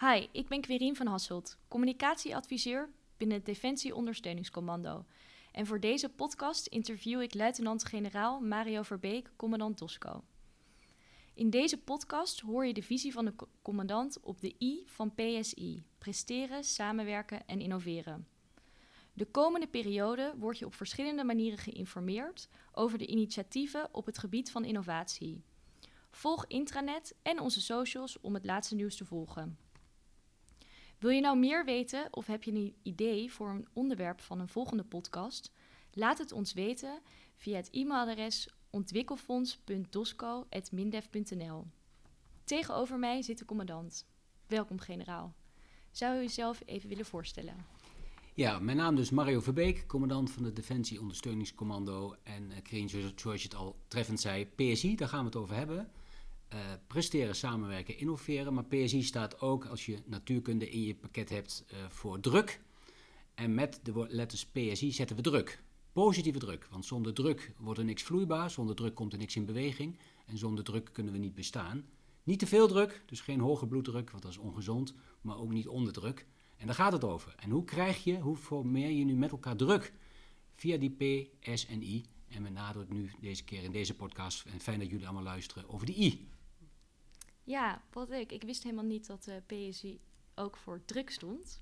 Hi, ik ben Querien van Hasselt, communicatieadviseur binnen het Defensie Ondersteuningscommando. En voor deze podcast interview ik luitenant-generaal Mario Verbeek, commandant Tosco. In deze podcast hoor je de visie van de commandant op de I van PSI: presteren, samenwerken en innoveren. De komende periode word je op verschillende manieren geïnformeerd over de initiatieven op het gebied van innovatie. Volg intranet en onze socials om het laatste nieuws te volgen. Wil je nou meer weten of heb je een idee voor een onderwerp van een volgende podcast? Laat het ons weten via het e-mailadres ontwikkelfonds.dosco.mindef.nl. Tegenover mij zit de commandant. Welkom, generaal. Zou u uzelf even willen voorstellen? Ja, mijn naam is Mario Verbeek, commandant van het Defensie Ondersteuningscommando. En uh, zoals je het al treffend zei, PSI, daar gaan we het over hebben. Uh, presteren, samenwerken, innoveren. Maar PSI staat ook, als je natuurkunde in je pakket hebt, uh, voor druk. En met de letters PSI zetten we druk. Positieve druk, want zonder druk wordt er niks vloeibaar, zonder druk komt er niks in beweging en zonder druk kunnen we niet bestaan. Niet te veel druk, dus geen hoge bloeddruk, want dat is ongezond, maar ook niet onderdruk. En daar gaat het over. En hoe krijg je, hoe formeer je nu met elkaar druk? Via die P, S en I. En met nadruk nu deze keer in deze podcast, en fijn dat jullie allemaal luisteren, over die I. Ja, wat ik. Ik wist helemaal niet dat uh, PSI ook voor druk stond.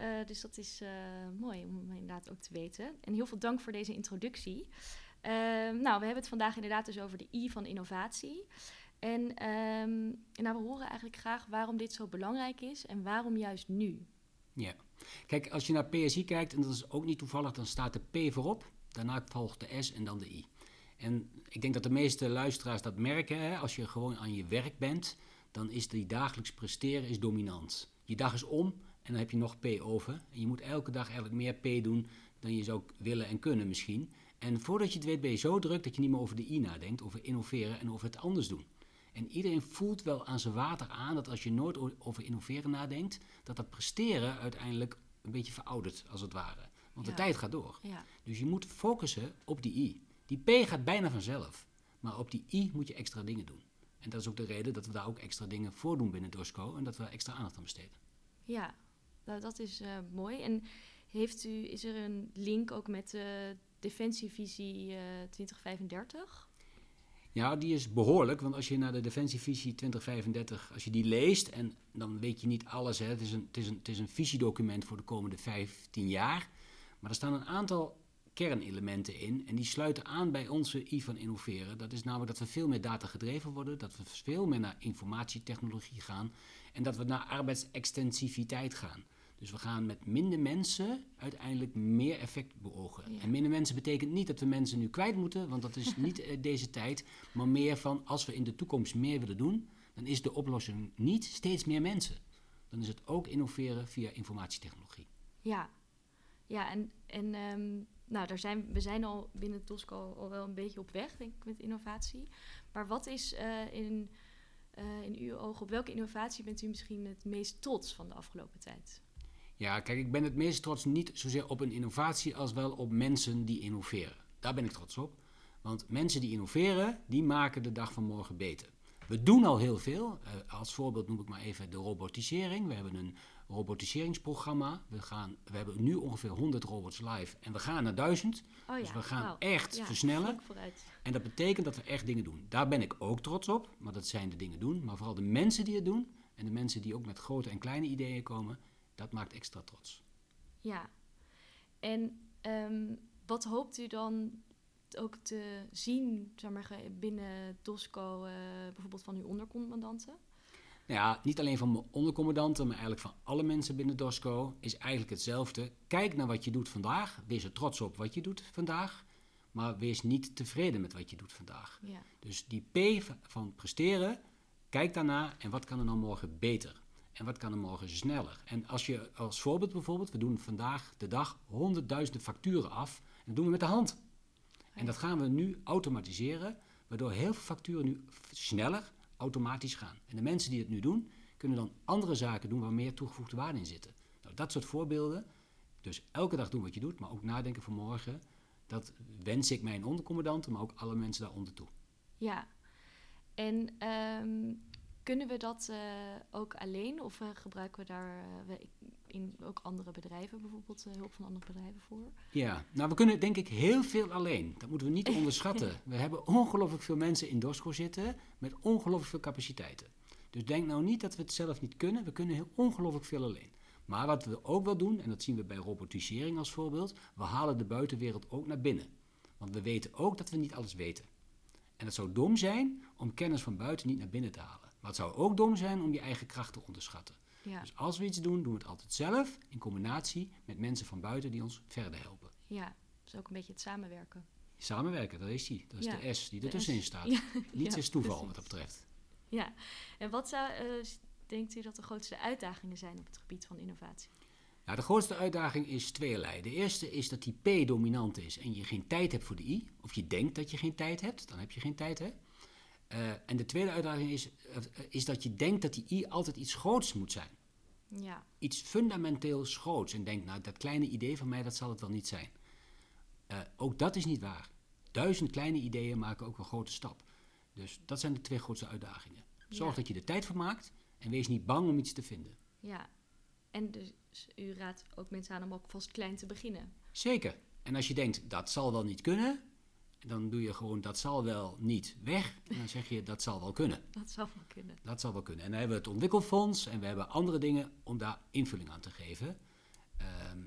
Uh, dus dat is uh, mooi om inderdaad ook te weten. En heel veel dank voor deze introductie. Uh, nou, we hebben het vandaag inderdaad dus over de I van innovatie. En um, nou, we horen eigenlijk graag waarom dit zo belangrijk is en waarom juist nu. Ja, kijk, als je naar PSI kijkt, en dat is ook niet toevallig, dan staat de P voorop, daarna volgt de S en dan de I. En ik denk dat de meeste luisteraars dat merken. Hè? Als je gewoon aan je werk bent, dan is die dagelijks presteren is dominant. Je dag is om en dan heb je nog P over. En je moet elke dag eigenlijk meer P doen dan je zou willen en kunnen misschien. En voordat je het weet ben je zo druk dat je niet meer over de I nadenkt, over innoveren en over het anders doen. En iedereen voelt wel aan zijn water aan dat als je nooit over innoveren nadenkt, dat dat presteren uiteindelijk een beetje veroudert, als het ware. Want de tijd gaat door. Ja. Dus je moet focussen op die I. Die P gaat bijna vanzelf. Maar op die I moet je extra dingen doen. En dat is ook de reden dat we daar ook extra dingen voor doen binnen DOSCO en dat we extra aandacht aan besteden. Ja, nou, dat is uh, mooi. En heeft u, is er een link ook met de Defensievisie uh, 2035? Ja, die is behoorlijk, want als je naar de Defensievisie 2035, als je die leest, en dan weet je niet alles, hè. Het, is een, het, is een, het is een visiedocument voor de komende 15 jaar, maar er staan een aantal kernelementen in en die sluiten aan bij onze I van innoveren. Dat is namelijk dat we veel meer data gedreven worden, dat we veel meer naar informatietechnologie gaan en dat we naar arbeidsextensiviteit gaan. Dus we gaan met minder mensen uiteindelijk meer effect beogen. En minder mensen betekent niet dat we mensen nu kwijt moeten, want dat is niet eh, deze tijd. Maar meer van als we in de toekomst meer willen doen, dan is de oplossing niet steeds meer mensen. Dan is het ook innoveren via informatietechnologie. Ja, ja en, en um, nou, daar zijn, we zijn al binnen Tosco al wel een beetje op weg, denk ik, met innovatie. Maar wat is uh, in, uh, in uw ogen, op welke innovatie bent u misschien het meest trots van de afgelopen tijd? Ja, kijk, ik ben het meest trots niet zozeer op een innovatie als wel op mensen die innoveren. Daar ben ik trots op. Want mensen die innoveren, die maken de dag van morgen beter. We doen al heel veel. Uh, als voorbeeld noem ik maar even de robotisering. We hebben een robotiseringsprogramma. We, gaan, we hebben nu ongeveer 100 robots live en we gaan naar 1000. Oh ja, dus we gaan echt ja, versnellen. En dat betekent dat we echt dingen doen. Daar ben ik ook trots op, maar dat zijn de dingen doen. Maar vooral de mensen die het doen en de mensen die ook met grote en kleine ideeën komen, dat maakt extra trots. Ja, en um, wat hoopt u dan ook te zien zeg maar, binnen DOSCO, uh, bijvoorbeeld van uw ondercommandanten? Nou ja, niet alleen van mijn ondercommandanten, maar eigenlijk van alle mensen binnen DOSCO is eigenlijk hetzelfde. Kijk naar wat je doet vandaag, wees er trots op wat je doet vandaag, maar wees niet tevreden met wat je doet vandaag. Ja. Dus die P van presteren, kijk daarna en wat kan er nou morgen beter? En wat kan er morgen sneller? En als je als voorbeeld bijvoorbeeld, we doen vandaag de dag honderdduizenden facturen af. En dat doen we met de hand. En dat gaan we nu automatiseren, waardoor heel veel facturen nu sneller automatisch gaan. En de mensen die het nu doen, kunnen dan andere zaken doen waar meer toegevoegde waarde in zitten. Nou, dat soort voorbeelden. Dus elke dag doen wat je doet, maar ook nadenken voor morgen. Dat wens ik mijn ondercommandanten, maar ook alle mensen daaronder toe. Ja, en um, kunnen we dat eh, ook alleen of eh, gebruiken we daar eh, in ook andere bedrijven bijvoorbeeld hulp van andere bedrijven voor? Ja, nou we kunnen denk ik heel veel alleen. Dat moeten we niet onderschatten. we hebben ongelooflijk veel mensen in DOSCO zitten met ongelooflijk veel capaciteiten. Dus denk nou niet dat we het zelf niet kunnen. We kunnen heel ongelooflijk veel alleen. Maar wat we ook wel doen, en dat zien we bij robotisering als voorbeeld, we halen de buitenwereld ook naar binnen. Want we weten ook dat we niet alles weten. En het zou dom zijn om kennis van buiten niet naar binnen te halen. Maar het zou ook dom zijn om je eigen kracht te onderschatten. Ja. Dus als we iets doen, doen we het altijd zelf in combinatie met mensen van buiten die ons verder helpen. Ja, dat is ook een beetje het samenwerken. Samenwerken, dat is die. Dat is de S die er tussenin staat. Ja. Niets is toeval wat dat betreft. Ja, en wat zou, uh, denkt u dat de grootste uitdagingen zijn op het gebied van innovatie? Nou, de grootste uitdaging is tweeërlei. De eerste is dat die P dominant is en je geen tijd hebt voor de I. Of je denkt dat je geen tijd hebt, dan heb je geen tijd, hè? Uh, en de tweede uitdaging is, uh, is dat je denkt dat die I altijd iets groots moet zijn. Ja. Iets fundamenteel groots. En denkt, nou, dat kleine idee van mij, dat zal het wel niet zijn. Uh, ook dat is niet waar. Duizend kleine ideeën maken ook een grote stap. Dus dat zijn de twee grootste uitdagingen. Zorg dat je er tijd voor maakt en wees niet bang om iets te vinden. Ja, en dus u raadt ook mensen aan om ook vast klein te beginnen. Zeker. En als je denkt, dat zal wel niet kunnen, dan doe je gewoon, dat zal wel niet weg. En dan zeg je, dat zal wel kunnen. Dat zal wel kunnen. Dat zal wel kunnen. En dan hebben we het ontwikkelfonds en we hebben andere dingen om daar invulling aan te geven. Ehm,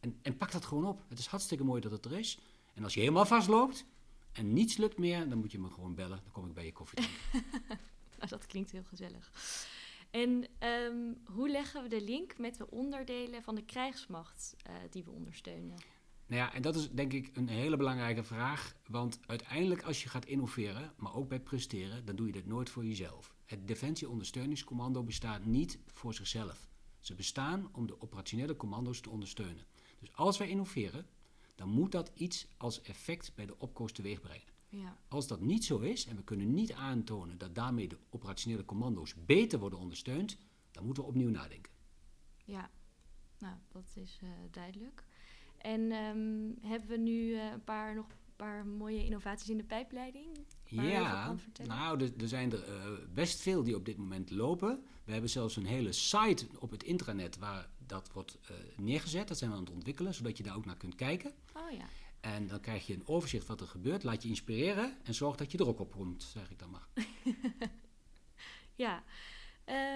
en, en pak dat gewoon op. Het is hartstikke mooi dat het er is. En als je helemaal vastloopt en niets lukt meer, dan moet je me gewoon bellen. Dan kom ik bij je koffie nou, dat klinkt heel gezellig. En ehm, hoe leggen we de link met de onderdelen van de krijgsmacht uh, die we ondersteunen? Nou ja, en dat is denk ik een hele belangrijke vraag. Want uiteindelijk als je gaat innoveren, maar ook bij presteren, dan doe je dat nooit voor jezelf. Het Defensie Ondersteuningscommando bestaat niet voor zichzelf. Ze bestaan om de operationele commando's te ondersteunen. Dus als wij innoveren, dan moet dat iets als effect bij de opkomst teweeg brengen. Ja. Als dat niet zo is en we kunnen niet aantonen dat daarmee de operationele commando's beter worden ondersteund, dan moeten we opnieuw nadenken. Ja, nou, dat is uh, duidelijk. En um, hebben we nu uh, een paar, nog een paar mooie innovaties in de pijpleiding? Ja, nou, er, zijn er uh, best veel die op dit moment lopen. We hebben zelfs een hele site op het intranet waar dat wordt uh, neergezet. Dat zijn we aan het ontwikkelen, zodat je daar ook naar kunt kijken. Oh ja. En dan krijg je een overzicht wat er gebeurt. Laat je inspireren en zorg dat je er ook op komt, zeg ik dan maar. ja.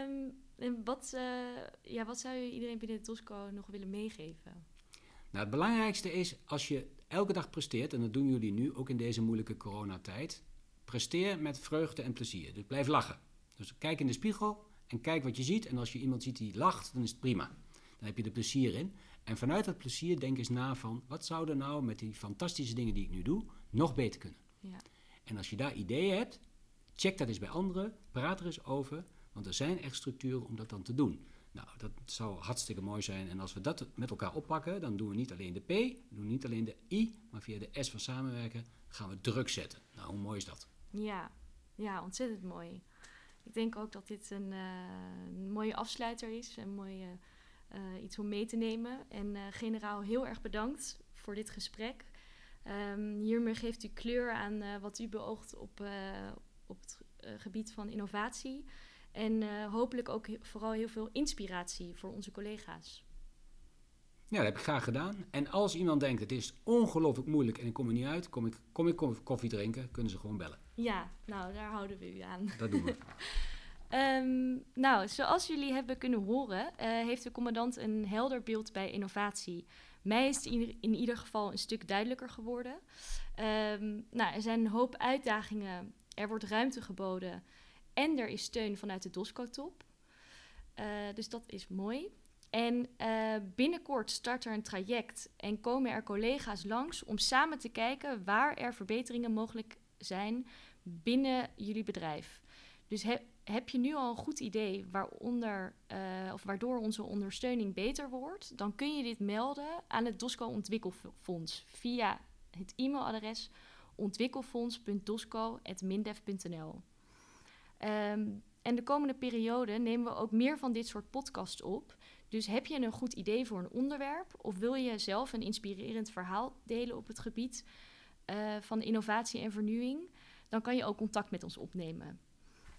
Um, en wat, uh, ja, wat zou je iedereen binnen de Tosco nog willen meegeven? Nou, het belangrijkste is als je elke dag presteert, en dat doen jullie nu ook in deze moeilijke coronatijd, presteer met vreugde en plezier. Dus blijf lachen. Dus kijk in de spiegel en kijk wat je ziet. En als je iemand ziet die lacht, dan is het prima. Dan heb je er plezier in. En vanuit dat plezier denk eens na van, wat zou er nou met die fantastische dingen die ik nu doe, nog beter kunnen? Ja. En als je daar ideeën hebt, check dat eens bij anderen, praat er eens over, want er zijn echt structuren om dat dan te doen. Nou, dat zou hartstikke mooi zijn. En als we dat met elkaar oppakken, dan doen we niet alleen de P, we doen niet alleen de I, maar via de S van samenwerken gaan we druk zetten. Nou, hoe mooi is dat? Ja, ja ontzettend mooi. Ik denk ook dat dit een, een mooie afsluiter is, een mooie uh, iets om mee te nemen. En uh, generaal, heel erg bedankt voor dit gesprek. Um, hiermee geeft u kleur aan wat u beoogt op, op het gebied van innovatie. En hopelijk ook vooral heel veel inspiratie voor onze collega's. Ja, dat heb ik graag gedaan. En als iemand denkt, het is ongelooflijk moeilijk en ik kom er niet uit, kom ik, kom ik koffie drinken, kunnen ze gewoon bellen. Ja, nou, daar houden we u aan. Dat doen we. Um, nou, zoals jullie hebben kunnen horen, uh, heeft de commandant een helder beeld bij innovatie. Mij is het in, in ieder geval een stuk duidelijker geworden. Um, nou, er zijn een hoop uitdagingen, er wordt ruimte geboden en er is steun vanuit de DOSCO-top. Uh, dus dat is mooi. En uh, binnenkort start er een traject en komen er collega's langs om samen te kijken waar er verbeteringen mogelijk zijn binnen jullie bedrijf. Dus he, heb je nu al een goed idee waaronder, uh, of waardoor onze ondersteuning beter wordt, dan kun je dit melden aan het DOSCO Ontwikkelfonds via het e-mailadres ontwikkelfonds.dosco.mindef.nl. Ehm, en de komende periode nemen we ook meer van dit soort podcasts op. Dus heb je een goed idee voor een onderwerp of wil je zelf een inspirerend verhaal delen op het gebied uh, van innovatie en vernieuwing, dan kan je ook contact met ons opnemen.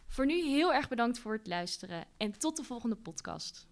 Voor nu heel erg bedankt voor het luisteren en tot de volgende podcast.